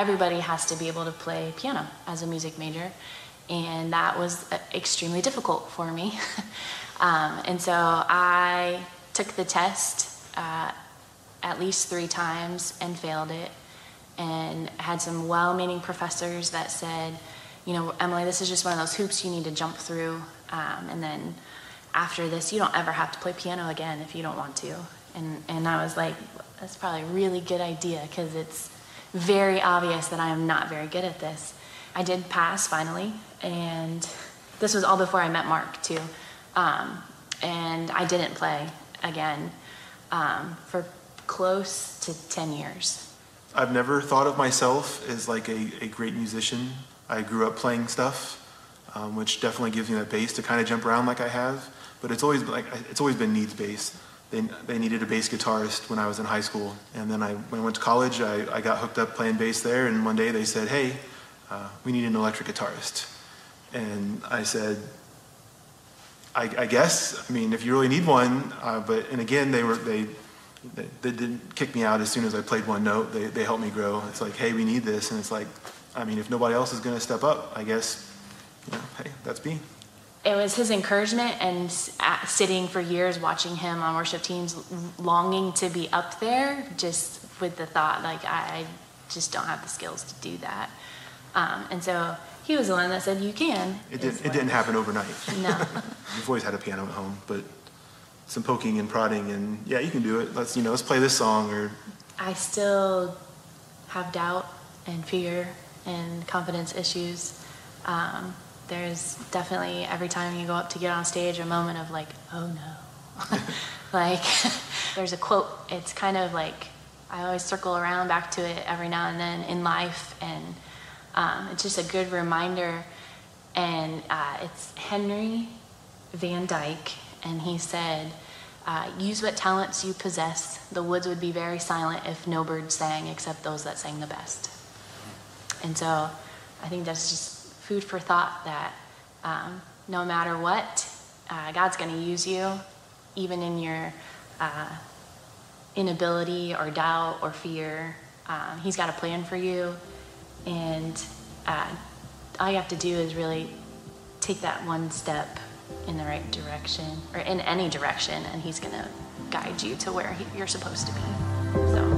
everybody has to be able to play piano as a music major. And that was uh, extremely difficult for me. um, and so I took the test uh, at least three times and failed it. And had some well meaning professors that said, you know, Emily, this is just one of those hoops you need to jump through. Um, and then after this, you don't ever have to play piano again if you don't want to. And, and I was like, that's probably a really good idea because it's very obvious that I am not very good at this. I did pass finally, and this was all before I met Mark, too. Um, and I didn't play again um, for close to 10 years. I've never thought of myself as like a, a great musician. I grew up playing stuff, um, which definitely gives me that base to kind of jump around like I have. But it's always like it's always been needs based. They, they needed a bass guitarist when I was in high school, and then I when I went to college, I, I got hooked up playing bass there. And one day they said, "Hey, uh, we need an electric guitarist," and I said, I, I, guess. I mean, if you really need one, uh, but and again, they were they, they, they didn't kick me out as soon as I played one note. They they helped me grow. It's like, hey, we need this, and it's like, I mean, if nobody else is going to step up, I guess, you know, hey, that's me. It was his encouragement and sitting for years watching him on worship teams, longing to be up there, just with the thought like I, just don't have the skills to do that. Um, and so he was the one that said, "You can." It didn't. It didn't happen overnight. No. You've always had a piano at home, but some poking and prodding, and yeah, you can do it. Let's you know, let's play this song. Or I still have doubt and fear and confidence issues. Um, there's definitely every time you go up to get on stage a moment of like, oh no. like there's a quote. It's kind of like I always circle around back to it every now and then in life and um, it's just a good reminder. And uh, it's Henry Van Dyke, and he said, uh, Use what talents you possess. The woods would be very silent if no birds sang except those that sang the best. And so I think that's just food for thought that um, no matter what, uh, God's going to use you, even in your uh, inability or doubt or fear. Um, he's got a plan for you. And uh, all you have to do is really take that one step in the right direction or in any direction, and He's going to guide you to where he, you're supposed to be. So.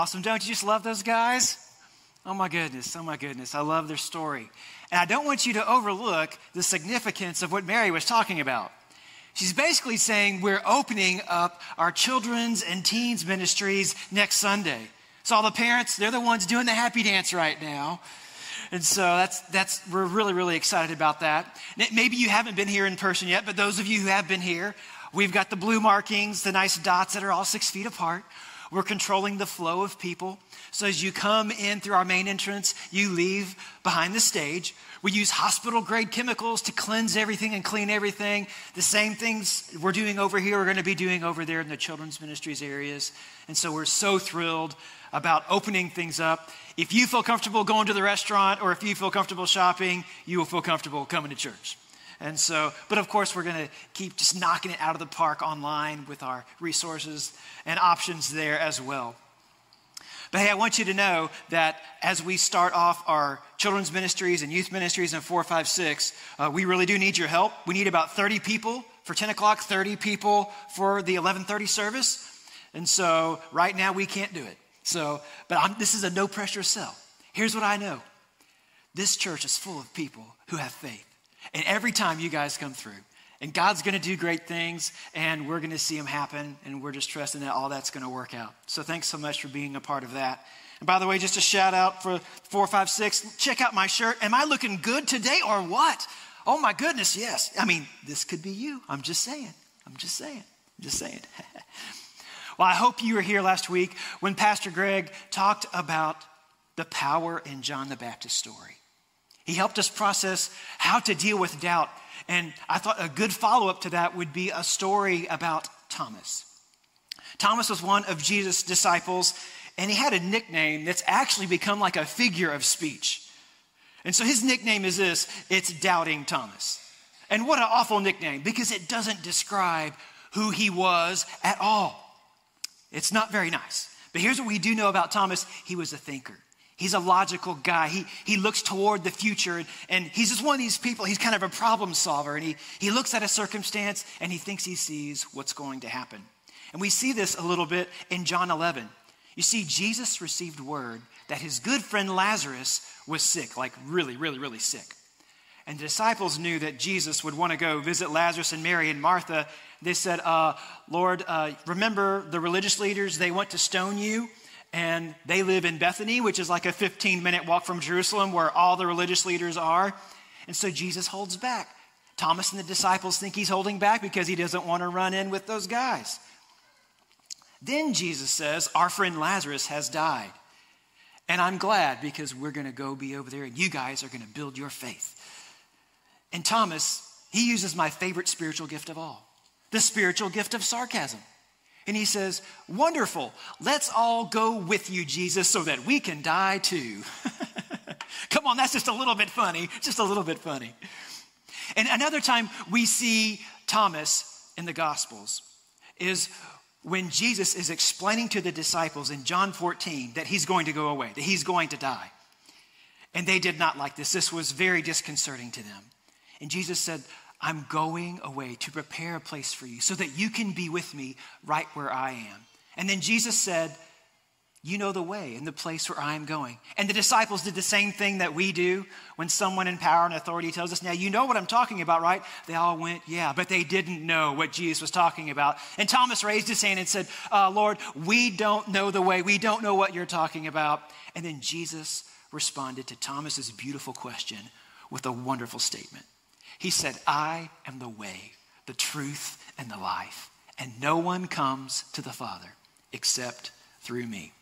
Awesome. Don't you just love those guys? Oh my goodness, oh my goodness. I love their story. And I don't want you to overlook the significance of what Mary was talking about. She's basically saying we're opening up our children's and teens ministries next Sunday. So all the parents, they're the ones doing the happy dance right now. And so that's, that's, we're really, really excited about that. Maybe you haven't been here in person yet, but those of you who have been here, we've got the blue markings, the nice dots that are all six feet apart. We're controlling the flow of people. So as you come in through our main entrance, you leave behind the stage. We use hospital grade chemicals to cleanse everything and clean everything. The same things we're doing over here, we're going to be doing over there in the children's ministries areas. And so we're so thrilled about opening things up. If you feel comfortable going to the restaurant or if you feel comfortable shopping, you will feel comfortable coming to church. And so, but of course, we're going to keep just knocking it out of the park online with our resources and options there as well. But hey, I want you to know that as we start off our children's ministries and youth ministries in 456, uh, we really do need your help. We need about 30 people for 10 o'clock, 30 people for the 1130 service. And so right now we can't do it. So, but I'm, this is a no pressure sell. Here's what I know. This church is full of people who have faith. And every time you guys come through, and God's going to do great things, and we're going to see them happen, and we're just trusting that all that's going to work out. So thanks so much for being a part of that. And by the way, just a shout out for 456. Check out my shirt. Am I looking good today or what? Oh my goodness, yes. I mean, this could be you. I'm just saying. I'm just saying. I'm just saying. well, I hope you were here last week when Pastor Greg talked about the power in John the Baptist story. He helped us process how to deal with doubt and I thought a good follow up to that would be a story about Thomas. Thomas was one of Jesus' disciples, and he had a nickname that's actually become like a figure of speech. And so his nickname is this it's Doubting Thomas. And what an awful nickname because it doesn't describe who he was at all. It's not very nice. But here's what we do know about Thomas he was a thinker. He's a logical guy. He, he looks toward the future, and, and he's just one of these people. He's kind of a problem solver, and he, he looks at a circumstance and he thinks he sees what's going to happen. And we see this a little bit in John 11. You see, Jesus received word that his good friend Lazarus was sick, like really, really, really sick. And the disciples knew that Jesus would want to go visit Lazarus and Mary and Martha. They said, uh, Lord, uh, remember the religious leaders, they want to stone you. And they live in Bethany, which is like a 15 minute walk from Jerusalem where all the religious leaders are. And so Jesus holds back. Thomas and the disciples think he's holding back because he doesn't want to run in with those guys. Then Jesus says, Our friend Lazarus has died. And I'm glad because we're going to go be over there and you guys are going to build your faith. And Thomas, he uses my favorite spiritual gift of all the spiritual gift of sarcasm. And he says, Wonderful, let's all go with you, Jesus, so that we can die too. Come on, that's just a little bit funny, just a little bit funny. And another time we see Thomas in the Gospels is when Jesus is explaining to the disciples in John 14 that he's going to go away, that he's going to die. And they did not like this. This was very disconcerting to them. And Jesus said, I'm going away to prepare a place for you so that you can be with me right where I am. And then Jesus said, You know the way and the place where I am going. And the disciples did the same thing that we do when someone in power and authority tells us, Now, you know what I'm talking about, right? They all went, Yeah, but they didn't know what Jesus was talking about. And Thomas raised his hand and said, uh, Lord, we don't know the way. We don't know what you're talking about. And then Jesus responded to Thomas's beautiful question with a wonderful statement. He said, I am the way, the truth, and the life, and no one comes to the Father except through me.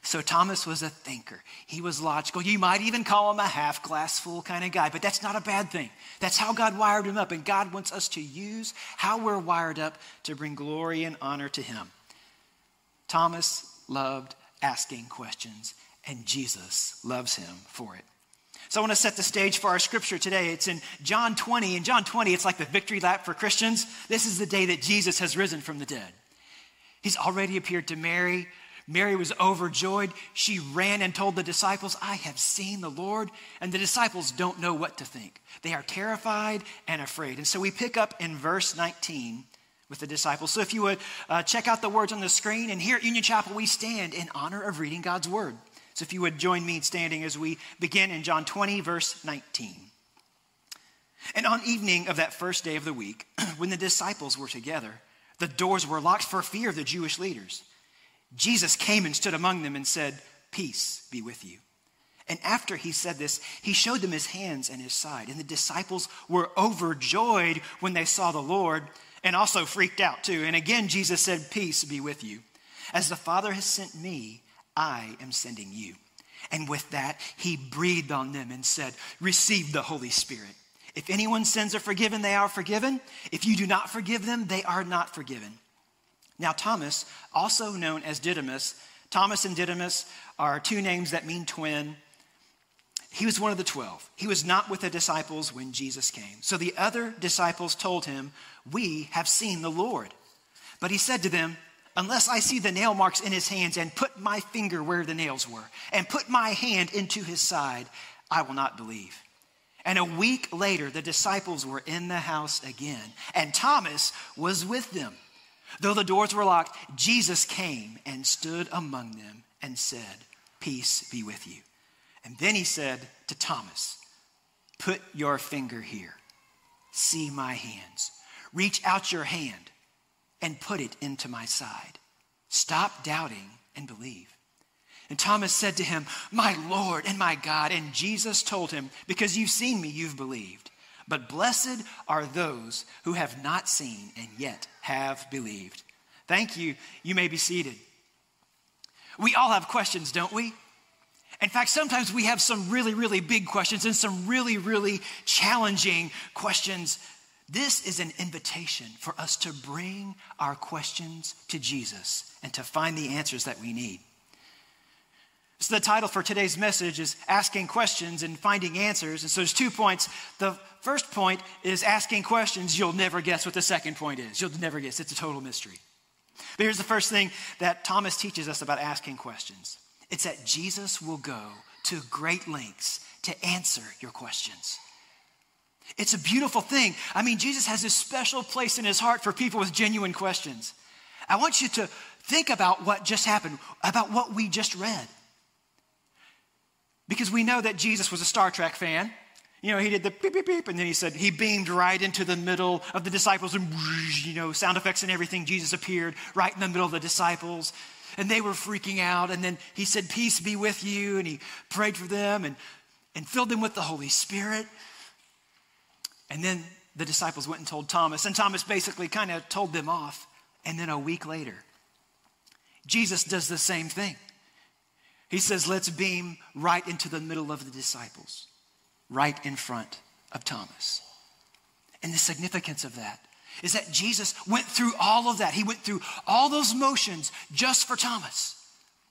So Thomas was a thinker. He was logical. You might even call him a half glass full kind of guy, but that's not a bad thing. That's how God wired him up, and God wants us to use how we're wired up to bring glory and honor to him. Thomas loved asking questions, and Jesus loves him for it. So I want to set the stage for our scripture today. It's in John 20. In John 20, it's like the victory lap for Christians. This is the day that Jesus has risen from the dead. He's already appeared to Mary. Mary was overjoyed. She ran and told the disciples, I have seen the Lord. And the disciples don't know what to think. They are terrified and afraid. And so we pick up in verse 19 with the disciples. So if you would uh, check out the words on the screen, and here at Union Chapel, we stand in honor of reading God's word. So if you would join me in standing as we begin in John 20, verse 19. And on evening of that first day of the week, when the disciples were together, the doors were locked for fear of the Jewish leaders. Jesus came and stood among them and said, Peace be with you. And after he said this, he showed them his hands and his side. And the disciples were overjoyed when they saw the Lord and also freaked out too. And again, Jesus said, Peace be with you. As the Father has sent me, I am sending you. And with that, he breathed on them and said, Receive the Holy Spirit. If anyone's sins are forgiven, they are forgiven. If you do not forgive them, they are not forgiven. Now, Thomas, also known as Didymus, Thomas and Didymus are two names that mean twin. He was one of the twelve. He was not with the disciples when Jesus came. So the other disciples told him, We have seen the Lord. But he said to them, unless I see the nail marks in his hands and put my finger where the nails were and put my hand into his side, I will not believe. And a week later, the disciples were in the house again, and Thomas was with them. Though the doors were locked, Jesus came and stood among them and said, Peace be with you. And then he said to Thomas, Put your finger here. See my hands. Reach out your hand and put it into my side. Stop doubting and believe. And Thomas said to him, My Lord and my God. And Jesus told him, Because you've seen me, you've believed. But blessed are those who have not seen and yet have believed. Thank you. You may be seated. We all have questions, don't we? In fact, sometimes we have some really, really big questions and some really, really challenging questions this is an invitation for us to bring our questions to Jesus and to find the answers that we need. So the title for today's message is Asking Questions and Finding Answers. And so there's two points. The first point is asking questions. You'll never guess what the second point is. You'll never guess. It's a total mystery. But here's the first thing that Thomas teaches us about asking questions it's that Jesus will go to great lengths to answer your questions. It's a beautiful thing. I mean, Jesus has this special place in his heart for people with genuine questions. I want you to think about what just happened, about what we just read. Because we know that Jesus was a Star Trek fan. You know, he did the beep, beep, beep, and then he said he beamed right into the middle of the disciples, and, you know, sound effects and everything. Jesus appeared right in the middle of the disciples, and they were freaking out. And then he said, Peace be with you, and he prayed for them and, and filled them with the Holy Spirit. And then the disciples went and told Thomas, and Thomas basically kind of told them off. And then a week later, Jesus does the same thing. He says, Let's beam right into the middle of the disciples, right in front of Thomas. And the significance of that is that Jesus went through all of that. He went through all those motions just for Thomas.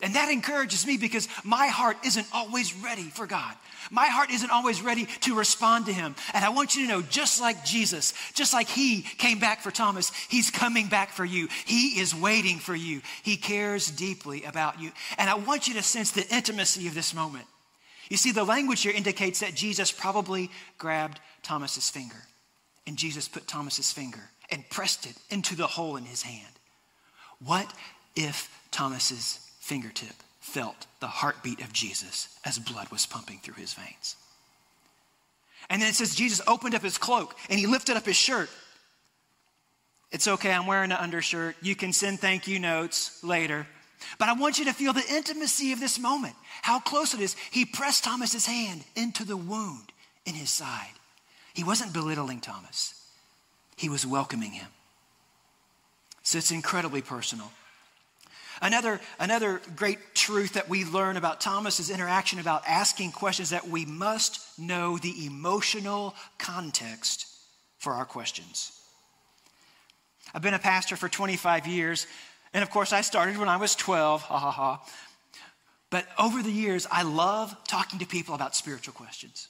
And that encourages me because my heart isn't always ready for God. My heart isn't always ready to respond to Him. And I want you to know, just like Jesus, just like He came back for Thomas, He's coming back for you. He is waiting for you. He cares deeply about you. And I want you to sense the intimacy of this moment. You see, the language here indicates that Jesus probably grabbed Thomas's finger. And Jesus put Thomas's finger and pressed it into the hole in his hand. What if Thomas's fingertip felt the heartbeat of Jesus as blood was pumping through his veins. And then it says Jesus opened up his cloak and he lifted up his shirt. It's okay, I'm wearing an undershirt. You can send thank you notes later. But I want you to feel the intimacy of this moment, how close it is. He pressed Thomas's hand into the wound in his side. He wasn't belittling Thomas, he was welcoming him. So it's incredibly personal. Another, another great truth that we learn about Thomas's interaction about asking questions that we must know the emotional context for our questions. I've been a pastor for 25 years, and of course, I started when I was 12, ha ha ha. But over the years, I love talking to people about spiritual questions.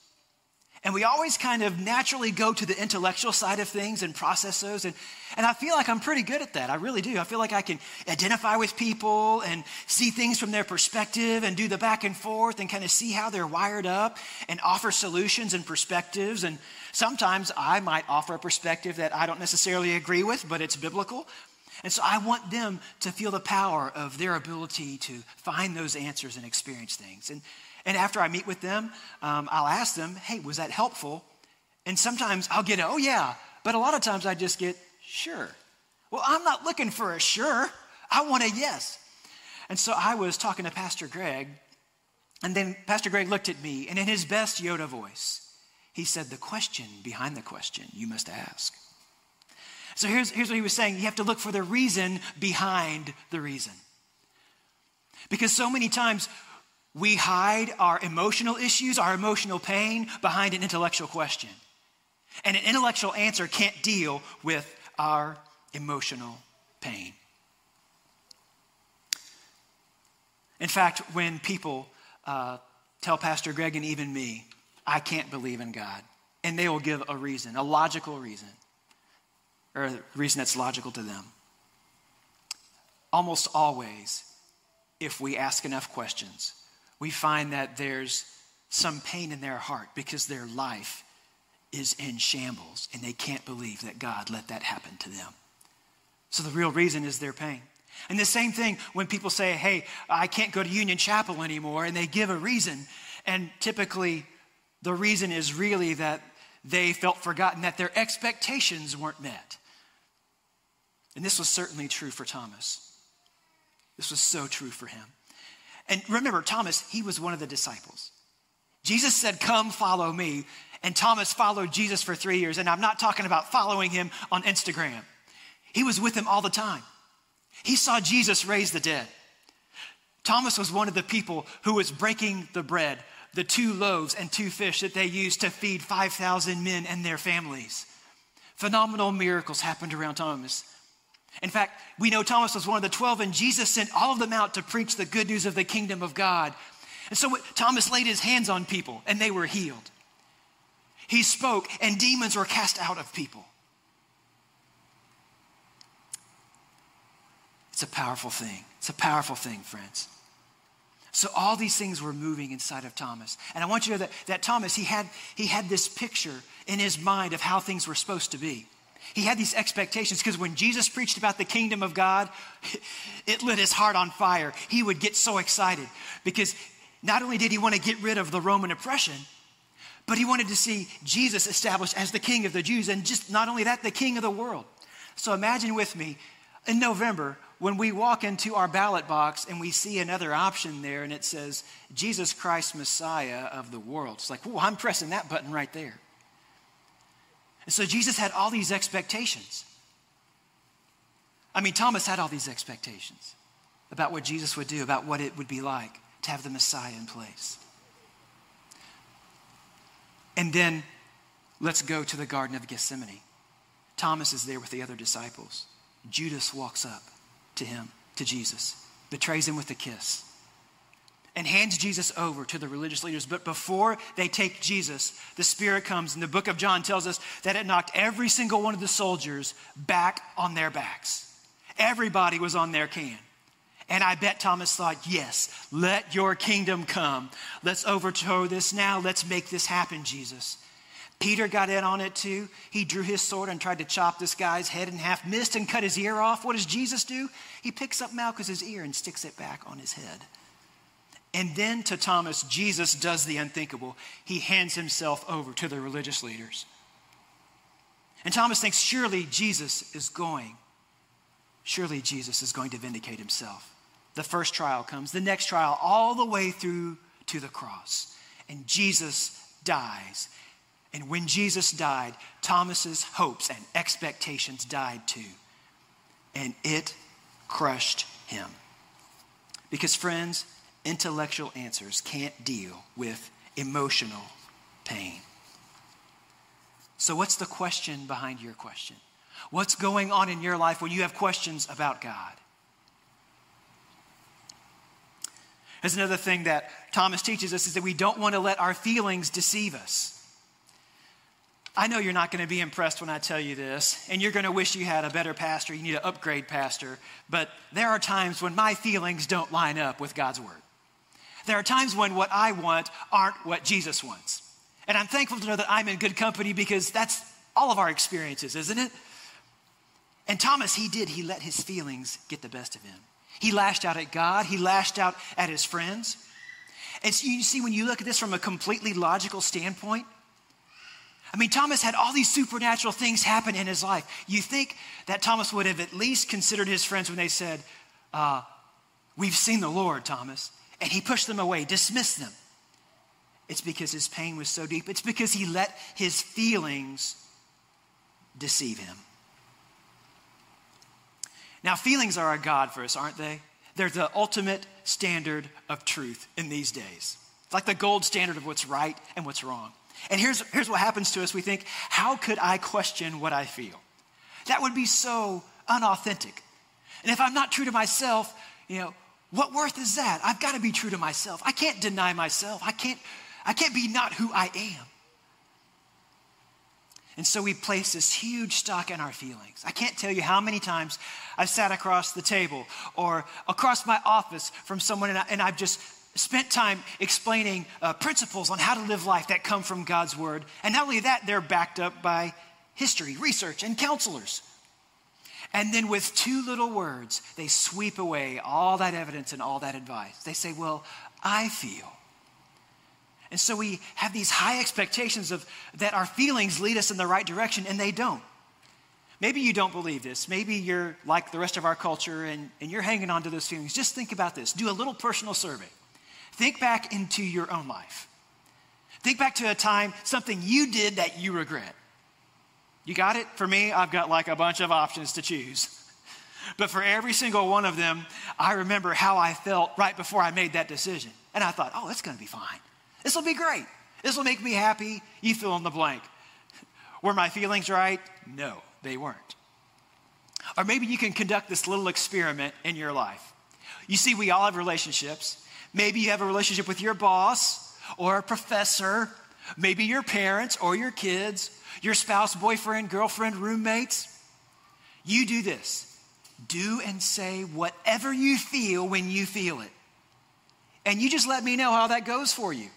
And we always kind of naturally go to the intellectual side of things and process those. And, and I feel like I'm pretty good at that. I really do. I feel like I can identify with people and see things from their perspective and do the back and forth and kind of see how they're wired up and offer solutions and perspectives. And sometimes I might offer a perspective that I don't necessarily agree with, but it's biblical. And so I want them to feel the power of their ability to find those answers and experience things. And and after I meet with them, um, I'll ask them, hey, was that helpful? And sometimes I'll get, oh, yeah. But a lot of times I just get, sure. Well, I'm not looking for a sure. I want a yes. And so I was talking to Pastor Greg, and then Pastor Greg looked at me, and in his best Yoda voice, he said, The question behind the question you must ask. So here's, here's what he was saying you have to look for the reason behind the reason. Because so many times we hide our emotional issues, our emotional pain behind an intellectual question. And an intellectual answer can't deal with our emotional pain. In fact, when people uh, tell Pastor Greg and even me, I can't believe in God, and they will give a reason, a logical reason, or a reason that's logical to them. Almost always, if we ask enough questions, we find that there's some pain in their heart because their life is in shambles and they can't believe that God let that happen to them. So the real reason is their pain. And the same thing when people say, hey, I can't go to Union Chapel anymore, and they give a reason. And typically, the reason is really that they felt forgotten, that their expectations weren't met. And this was certainly true for Thomas. This was so true for him. And remember, Thomas, he was one of the disciples. Jesus said, Come follow me. And Thomas followed Jesus for three years. And I'm not talking about following him on Instagram, he was with him all the time. He saw Jesus raise the dead. Thomas was one of the people who was breaking the bread, the two loaves and two fish that they used to feed 5,000 men and their families. Phenomenal miracles happened around Thomas. In fact, we know Thomas was one of the 12, and Jesus sent all of them out to preach the good news of the kingdom of God. And so Thomas laid his hands on people and they were healed. He spoke and demons were cast out of people. It's a powerful thing. It's a powerful thing, friends. So all these things were moving inside of Thomas. And I want you to know that, that Thomas, he had, he had this picture in his mind of how things were supposed to be. He had these expectations because when Jesus preached about the kingdom of God, it lit his heart on fire. He would get so excited because not only did he want to get rid of the Roman oppression, but he wanted to see Jesus established as the king of the Jews and just not only that, the king of the world. So imagine with me in November when we walk into our ballot box and we see another option there and it says Jesus Christ, Messiah of the world. It's like, oh, I'm pressing that button right there. And so Jesus had all these expectations. I mean, Thomas had all these expectations about what Jesus would do, about what it would be like to have the Messiah in place. And then let's go to the Garden of Gethsemane. Thomas is there with the other disciples. Judas walks up to him, to Jesus, betrays him with a kiss, and hands Jesus over to the religious leaders. But before they take Jesus, the Spirit comes, and the book of John tells us that it knocked every single one of the soldiers back on their backs. Everybody was on their can. And I bet Thomas thought, yes, let your kingdom come. Let's overthrow this now. Let's make this happen, Jesus. Peter got in on it too. He drew his sword and tried to chop this guy's head in half, missed and cut his ear off. What does Jesus do? He picks up Malchus's ear and sticks it back on his head. And then to Thomas, Jesus does the unthinkable. He hands himself over to the religious leaders. And Thomas thinks, surely Jesus is going. Surely Jesus is going to vindicate himself. The first trial comes, the next trial, all the way through to the cross. And Jesus dies. And when Jesus died, Thomas's hopes and expectations died too. And it crushed him. Because, friends, intellectual answers can't deal with emotional pain. So, what's the question behind your question? What's going on in your life when you have questions about God? There's another thing that Thomas teaches us is that we don't want to let our feelings deceive us. I know you're not going to be impressed when I tell you this, and you're going to wish you had a better pastor. You need an upgrade pastor. But there are times when my feelings don't line up with God's word. There are times when what I want aren't what Jesus wants. And I'm thankful to know that I'm in good company because that's all of our experiences, isn't it? And Thomas, he did. He let his feelings get the best of him. He lashed out at God, he lashed out at his friends. And so you see, when you look at this from a completely logical standpoint, I mean, Thomas had all these supernatural things happen in his life. You think that Thomas would have at least considered his friends when they said, uh, We've seen the Lord, Thomas. And he pushed them away, dismissed them. It's because his pain was so deep. It's because he let his feelings deceive him. Now, feelings are a God for us, aren't they? They're the ultimate standard of truth in these days. It's like the gold standard of what's right and what's wrong. And here's, here's what happens to us we think, how could I question what I feel? That would be so unauthentic. And if I'm not true to myself, you know, what worth is that? I've got to be true to myself. I can't deny myself. I can't, I can't be not who I am. And so we place this huge stock in our feelings. I can't tell you how many times I've sat across the table or across my office from someone and, I, and I've just spent time explaining uh, principles on how to live life that come from God's word. And not only that, they're backed up by history, research, and counselors. And then with two little words, they sweep away all that evidence and all that advice. They say, Well, I feel. And so we have these high expectations of that our feelings lead us in the right direction, and they don't. Maybe you don't believe this. Maybe you're like the rest of our culture and, and you're hanging on to those feelings. Just think about this. Do a little personal survey. Think back into your own life. Think back to a time, something you did that you regret. You got it? For me, I've got like a bunch of options to choose. But for every single one of them, I remember how I felt right before I made that decision. And I thought, oh, it's going to be fine. This will be great. This will make me happy. You fill in the blank. Were my feelings right? No, they weren't. Or maybe you can conduct this little experiment in your life. You see, we all have relationships. Maybe you have a relationship with your boss or a professor, maybe your parents or your kids, your spouse, boyfriend, girlfriend, roommates. You do this do and say whatever you feel when you feel it. And you just let me know how that goes for you.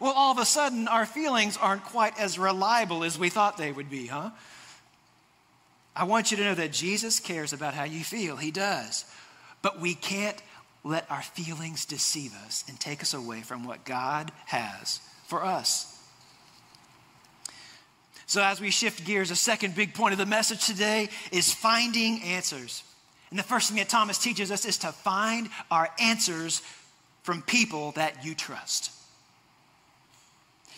Well, all of a sudden, our feelings aren't quite as reliable as we thought they would be, huh? I want you to know that Jesus cares about how you feel. He does. But we can't let our feelings deceive us and take us away from what God has for us. So, as we shift gears, a second big point of the message today is finding answers. And the first thing that Thomas teaches us is to find our answers from people that you trust.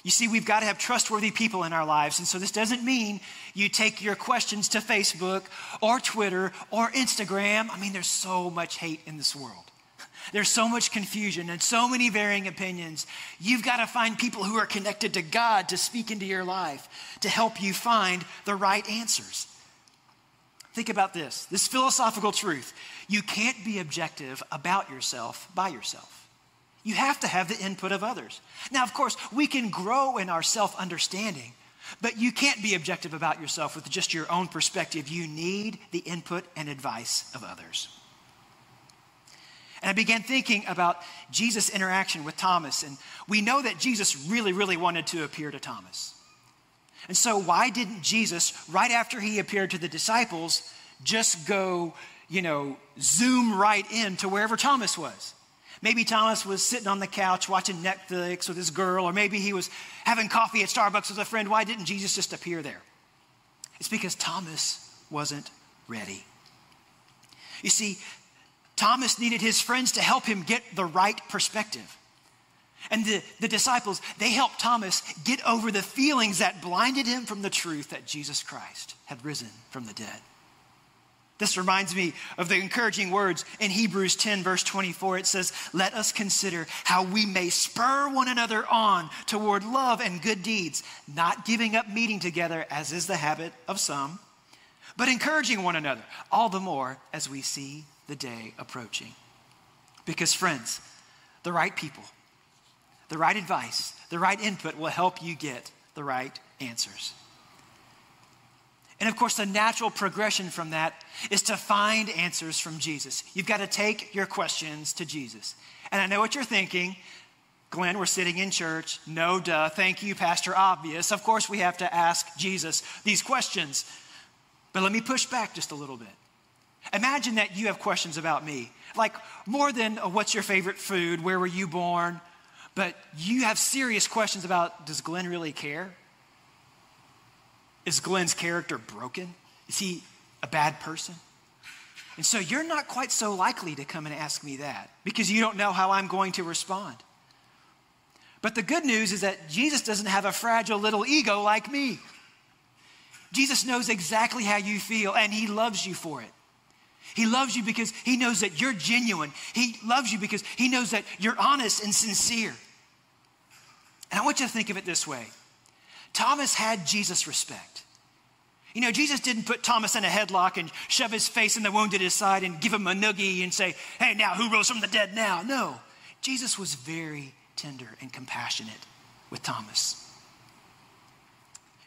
You see, we've got to have trustworthy people in our lives. And so this doesn't mean you take your questions to Facebook or Twitter or Instagram. I mean, there's so much hate in this world. There's so much confusion and so many varying opinions. You've got to find people who are connected to God to speak into your life, to help you find the right answers. Think about this this philosophical truth. You can't be objective about yourself by yourself. You have to have the input of others. Now, of course, we can grow in our self understanding, but you can't be objective about yourself with just your own perspective. You need the input and advice of others. And I began thinking about Jesus' interaction with Thomas, and we know that Jesus really, really wanted to appear to Thomas. And so, why didn't Jesus, right after he appeared to the disciples, just go, you know, zoom right in to wherever Thomas was? Maybe Thomas was sitting on the couch watching Netflix with his girl, or maybe he was having coffee at Starbucks with a friend. Why didn't Jesus just appear there? It's because Thomas wasn't ready. You see, Thomas needed his friends to help him get the right perspective. And the, the disciples, they helped Thomas get over the feelings that blinded him from the truth that Jesus Christ had risen from the dead. This reminds me of the encouraging words in Hebrews 10, verse 24. It says, Let us consider how we may spur one another on toward love and good deeds, not giving up meeting together, as is the habit of some, but encouraging one another, all the more as we see the day approaching. Because, friends, the right people, the right advice, the right input will help you get the right answers. And of course, the natural progression from that is to find answers from Jesus. You've got to take your questions to Jesus. And I know what you're thinking. Glenn, we're sitting in church. No, duh. Thank you, Pastor Obvious. Of course, we have to ask Jesus these questions. But let me push back just a little bit. Imagine that you have questions about me, like more than uh, what's your favorite food, where were you born, but you have serious questions about does Glenn really care? Is Glenn's character broken? Is he a bad person? And so you're not quite so likely to come and ask me that because you don't know how I'm going to respond. But the good news is that Jesus doesn't have a fragile little ego like me. Jesus knows exactly how you feel and he loves you for it. He loves you because he knows that you're genuine. He loves you because he knows that you're honest and sincere. And I want you to think of it this way Thomas had Jesus' respect. You know, Jesus didn't put Thomas in a headlock and shove his face in the wound at his side and give him a noogie and say, hey, now who rose from the dead now? No. Jesus was very tender and compassionate with Thomas.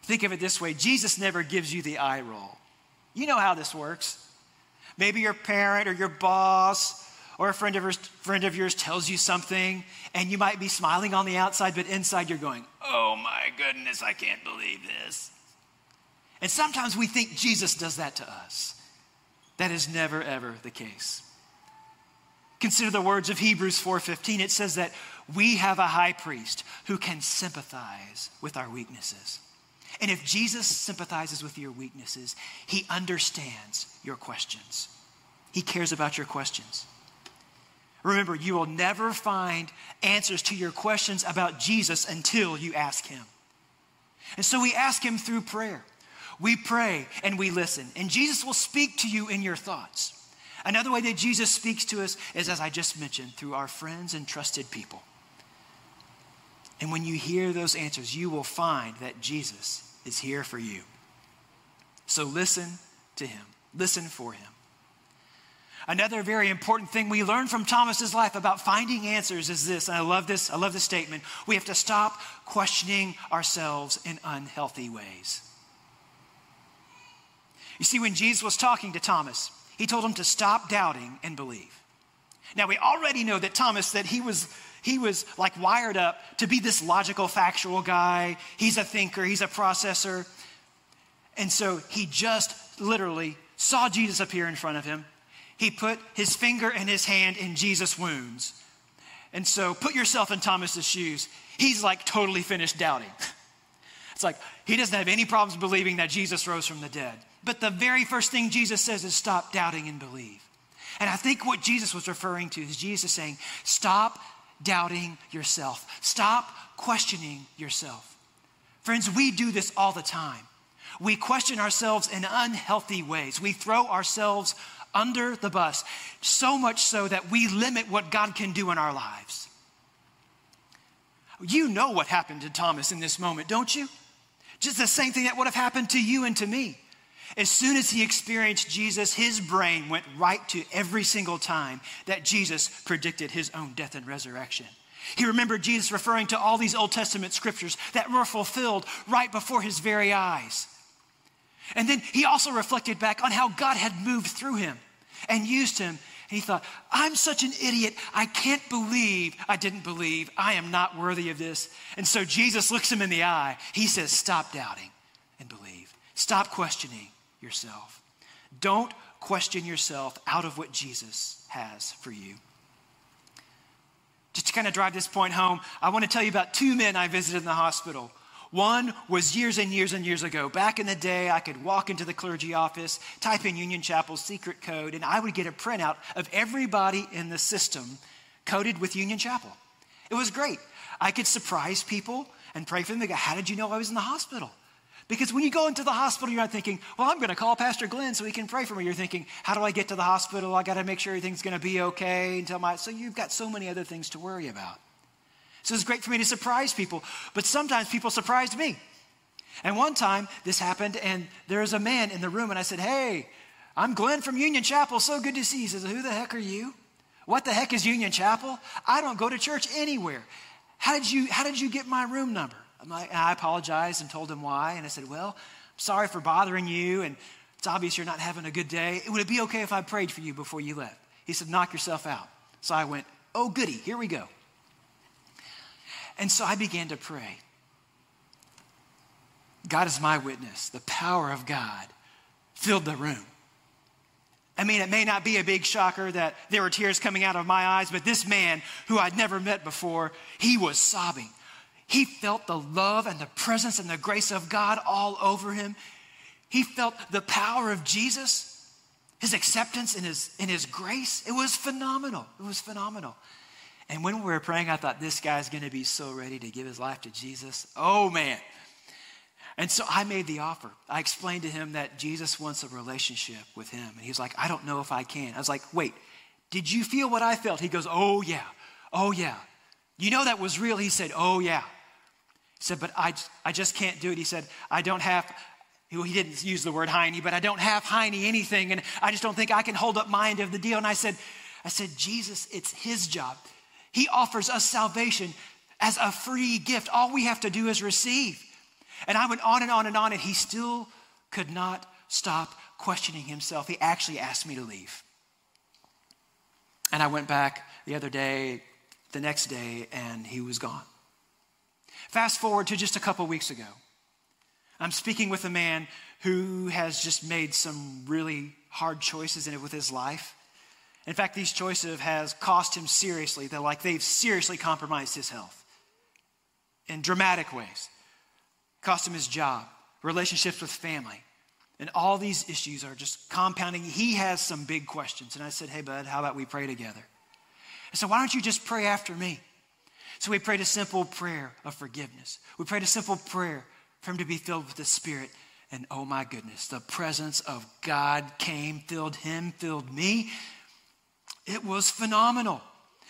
Think of it this way Jesus never gives you the eye roll. You know how this works. Maybe your parent or your boss or a friend of, yours, friend of yours tells you something and you might be smiling on the outside, but inside you're going, oh my goodness, I can't believe this. And sometimes we think Jesus does that to us. That is never ever the case. Consider the words of Hebrews 4:15. It says that we have a high priest who can sympathize with our weaknesses. And if Jesus sympathizes with your weaknesses, he understands your questions. He cares about your questions. Remember, you will never find answers to your questions about Jesus until you ask Him. And so we ask Him through prayer. We pray and we listen, and Jesus will speak to you in your thoughts. Another way that Jesus speaks to us is, as I just mentioned, through our friends and trusted people. And when you hear those answers, you will find that Jesus is here for you. So listen to Him, listen for Him. Another very important thing we learn from Thomas's life about finding answers is this, and I love this, I love this statement. We have to stop questioning ourselves in unhealthy ways. You see, when Jesus was talking to Thomas, he told him to stop doubting and believe. Now we already know that Thomas that he was he was like wired up to be this logical factual guy. He's a thinker, he's a processor. And so he just literally saw Jesus appear in front of him. He put his finger and his hand in Jesus' wounds. And so put yourself in Thomas's shoes. He's like totally finished doubting. It's like he doesn't have any problems believing that Jesus rose from the dead. But the very first thing Jesus says is stop doubting and believe. And I think what Jesus was referring to is Jesus saying, stop doubting yourself, stop questioning yourself. Friends, we do this all the time. We question ourselves in unhealthy ways. We throw ourselves under the bus, so much so that we limit what God can do in our lives. You know what happened to Thomas in this moment, don't you? Just the same thing that would have happened to you and to me. As soon as he experienced Jesus, his brain went right to every single time that Jesus predicted his own death and resurrection. He remembered Jesus referring to all these Old Testament scriptures that were fulfilled right before his very eyes. And then he also reflected back on how God had moved through him and used him. And he thought, I'm such an idiot. I can't believe I didn't believe. I am not worthy of this. And so Jesus looks him in the eye. He says, Stop doubting and believe. Stop questioning yourself. Don't question yourself out of what Jesus has for you. Just to kind of drive this point home, I want to tell you about two men I visited in the hospital. One was years and years and years ago. Back in the day, I could walk into the clergy office, type in Union Chapel's secret code, and I would get a printout of everybody in the system coded with Union Chapel. It was great. I could surprise people and pray for them. They go, How did you know I was in the hospital? Because when you go into the hospital, you're not thinking, well, I'm going to call Pastor Glenn so he can pray for me. You're thinking, how do I get to the hospital? I got to make sure everything's going to be okay until my. So you've got so many other things to worry about. So it's great for me to surprise people, but sometimes people surprised me. And one time this happened, and there was a man in the room, and I said, Hey, I'm Glenn from Union Chapel. So good to see you. He says, Who the heck are you? What the heck is Union Chapel? I don't go to church anywhere. How did you, how did you get my room number? I apologized and told him why. And I said, Well, I'm sorry for bothering you. And it's obvious you're not having a good day. Would it be okay if I prayed for you before you left? He said, Knock yourself out. So I went, Oh, goody, here we go. And so I began to pray. God is my witness. The power of God filled the room. I mean, it may not be a big shocker that there were tears coming out of my eyes, but this man who I'd never met before, he was sobbing. He felt the love and the presence and the grace of God all over him. He felt the power of Jesus, his acceptance in his, in his grace. It was phenomenal. It was phenomenal. And when we were praying, I thought, this guy's going to be so ready to give his life to Jesus. Oh, man. And so I made the offer. I explained to him that Jesus wants a relationship with him. And he's like, I don't know if I can. I was like, wait, did you feel what I felt? He goes, oh, yeah. Oh, yeah. You know that was real? He said, oh, yeah. He said, But I, I just can't do it. He said, I don't have, he didn't use the word hiney, but I don't have hiney anything, and I just don't think I can hold up my end of the deal. And I said, I said, Jesus, it's his job. He offers us salvation as a free gift. All we have to do is receive. And I went on and on and on, and he still could not stop questioning himself. He actually asked me to leave. And I went back the other day, the next day, and he was gone. Fast forward to just a couple weeks ago. I'm speaking with a man who has just made some really hard choices in it with his life. In fact, these choices has cost him seriously. They're like they've seriously compromised his health in dramatic ways. Cost him his job, relationships with family. And all these issues are just compounding. He has some big questions. And I said, Hey, bud, how about we pray together? I said, Why don't you just pray after me? So we prayed a simple prayer of forgiveness. We prayed a simple prayer for him to be filled with the Spirit. And oh my goodness, the presence of God came, filled him, filled me. It was phenomenal.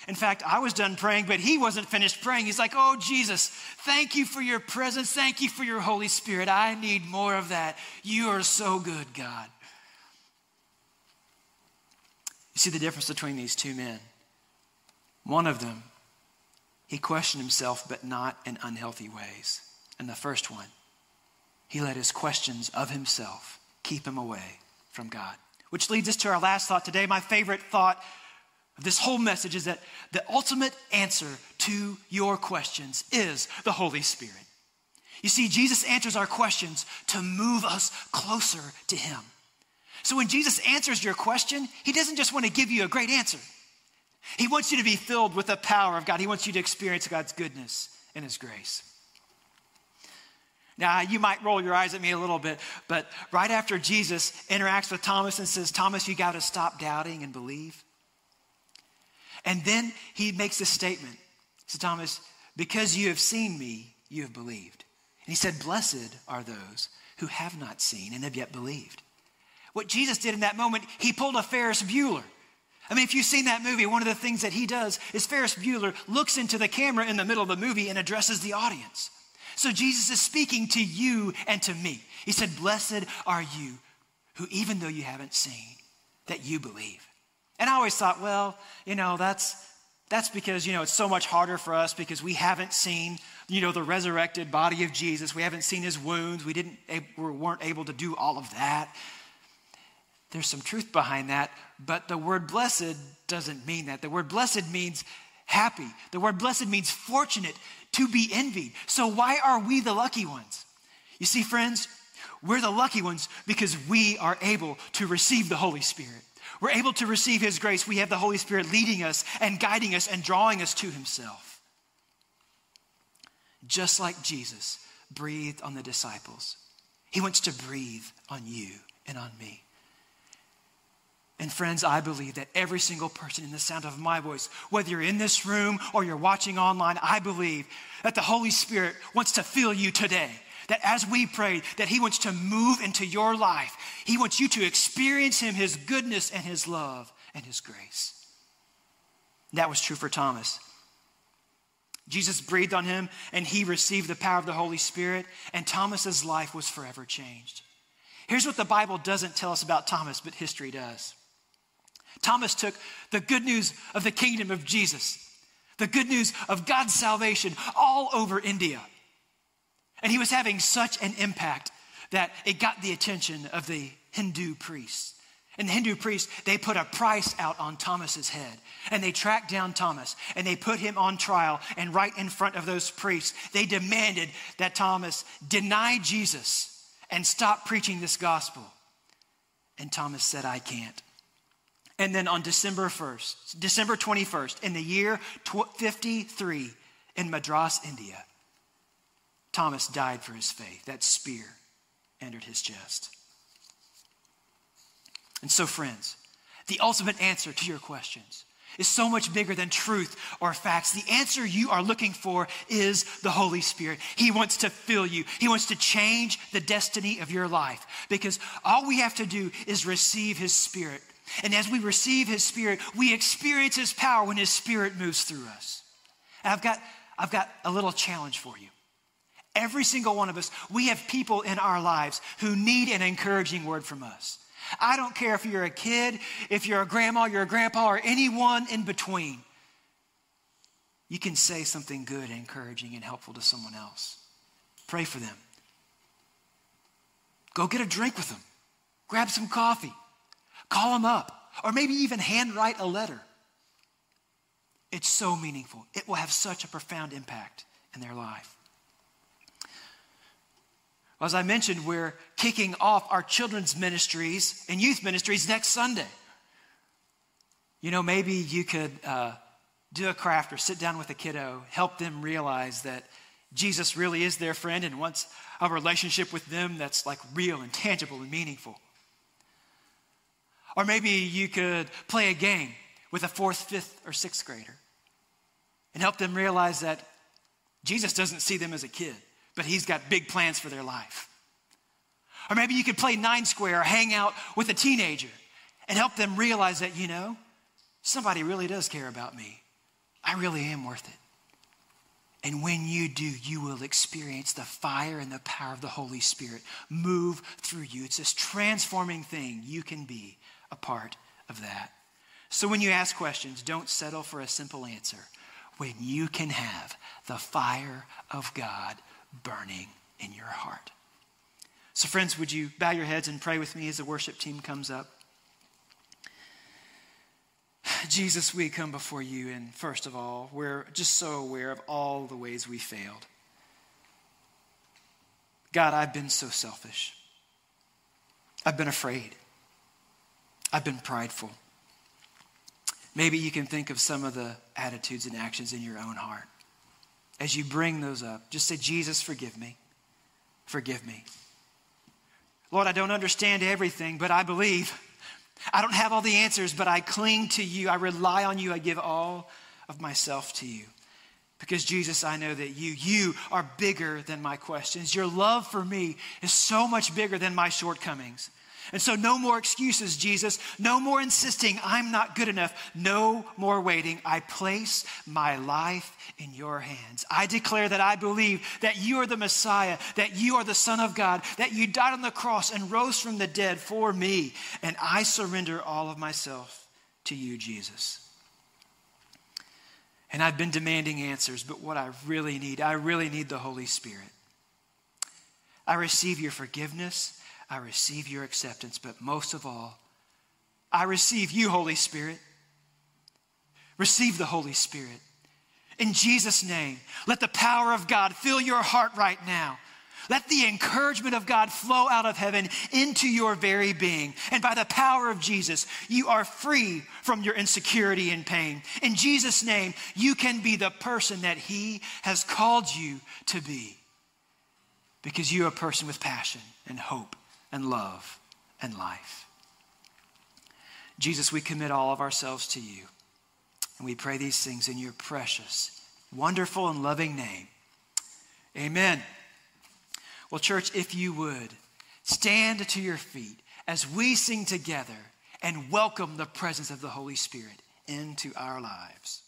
In fact, I was done praying, but he wasn't finished praying. He's like, Oh, Jesus, thank you for your presence. Thank you for your Holy Spirit. I need more of that. You are so good, God. You see the difference between these two men. One of them, he questioned himself, but not in unhealthy ways. And the first one, he let his questions of himself keep him away from God. Which leads us to our last thought today. My favorite thought of this whole message is that the ultimate answer to your questions is the Holy Spirit. You see, Jesus answers our questions to move us closer to Him. So when Jesus answers your question, He doesn't just want to give you a great answer, He wants you to be filled with the power of God. He wants you to experience God's goodness and His grace. Now, you might roll your eyes at me a little bit, but right after Jesus interacts with Thomas and says, Thomas, you got to stop doubting and believe. And then he makes this statement. He said, Thomas, because you have seen me, you have believed. And he said, Blessed are those who have not seen and have yet believed. What Jesus did in that moment, he pulled a Ferris Bueller. I mean, if you've seen that movie, one of the things that he does is Ferris Bueller looks into the camera in the middle of the movie and addresses the audience. So Jesus is speaking to you and to me. He said, Blessed are you who, even though you haven't seen, that you believe. And I always thought, well, you know, that's, that's because, you know, it's so much harder for us because we haven't seen, you know, the resurrected body of Jesus. We haven't seen his wounds. We, didn't, eh, we weren't able to do all of that. There's some truth behind that, but the word blessed doesn't mean that. The word blessed means happy. The word blessed means fortunate, to be envied. So, why are we the lucky ones? You see, friends, we're the lucky ones because we are able to receive the Holy Spirit. We're able to receive His grace. We have the Holy Spirit leading us and guiding us and drawing us to Himself. Just like Jesus breathed on the disciples, He wants to breathe on you and on me. And friends, I believe that every single person in the sound of my voice, whether you're in this room or you're watching online, I believe that the Holy Spirit wants to fill you today. That as we pray, that He wants to move into your life. He wants you to experience Him, His goodness and His love and His grace. That was true for Thomas. Jesus breathed on him and he received the power of the Holy Spirit, and Thomas's life was forever changed. Here's what the Bible doesn't tell us about Thomas, but history does. Thomas took the good news of the kingdom of Jesus, the good news of God's salvation all over India. And he was having such an impact that it got the attention of the Hindu priests. And the Hindu priests, they put a price out on Thomas's head. And they tracked down Thomas and they put him on trial. And right in front of those priests, they demanded that Thomas deny Jesus and stop preaching this gospel. And Thomas said, I can't. And then on December 1st, December 21st, in the year 53 in Madras, India, Thomas died for his faith. That spear entered his chest. And so, friends, the ultimate answer to your questions is so much bigger than truth or facts. The answer you are looking for is the Holy Spirit. He wants to fill you, He wants to change the destiny of your life because all we have to do is receive His Spirit and as we receive His Spirit, we experience His power when His Spirit moves through us. And I've got, I've got a little challenge for you. Every single one of us, we have people in our lives who need an encouraging word from us. I don't care if you're a kid, if you're a grandma, you're a grandpa, or anyone in between. You can say something good, and encouraging, and helpful to someone else. Pray for them. Go get a drink with them. Grab some coffee. Call them up, or maybe even handwrite a letter. It's so meaningful. It will have such a profound impact in their life. As I mentioned, we're kicking off our children's ministries and youth ministries next Sunday. You know, maybe you could uh, do a craft or sit down with a kiddo, help them realize that Jesus really is their friend and wants a relationship with them that's like real and tangible and meaningful. Or maybe you could play a game with a fourth, fifth, or sixth grader and help them realize that Jesus doesn't see them as a kid, but he's got big plans for their life. Or maybe you could play nine square or hang out with a teenager and help them realize that, you know, somebody really does care about me. I really am worth it. And when you do, you will experience the fire and the power of the Holy Spirit move through you. It's this transforming thing you can be a part of that. So when you ask questions, don't settle for a simple answer when you can have the fire of God burning in your heart. So, friends, would you bow your heads and pray with me as the worship team comes up? Jesus, we come before you, and first of all, we're just so aware of all the ways we failed. God, I've been so selfish. I've been afraid. I've been prideful. Maybe you can think of some of the attitudes and actions in your own heart. As you bring those up, just say, Jesus, forgive me. Forgive me. Lord, I don't understand everything, but I believe. I don't have all the answers, but I cling to you. I rely on you. I give all of myself to you. Because, Jesus, I know that you, you are bigger than my questions. Your love for me is so much bigger than my shortcomings. And so, no more excuses, Jesus. No more insisting I'm not good enough. No more waiting. I place my life in your hands. I declare that I believe that you are the Messiah, that you are the Son of God, that you died on the cross and rose from the dead for me. And I surrender all of myself to you, Jesus. And I've been demanding answers, but what I really need, I really need the Holy Spirit. I receive your forgiveness. I receive your acceptance, but most of all, I receive you, Holy Spirit. Receive the Holy Spirit. In Jesus' name, let the power of God fill your heart right now. Let the encouragement of God flow out of heaven into your very being. And by the power of Jesus, you are free from your insecurity and pain. In Jesus' name, you can be the person that He has called you to be because you are a person with passion and hope and love and life. Jesus, we commit all of ourselves to you. And we pray these things in your precious, wonderful, and loving name. Amen. Well, church, if you would, stand to your feet as we sing together and welcome the presence of the Holy Spirit into our lives.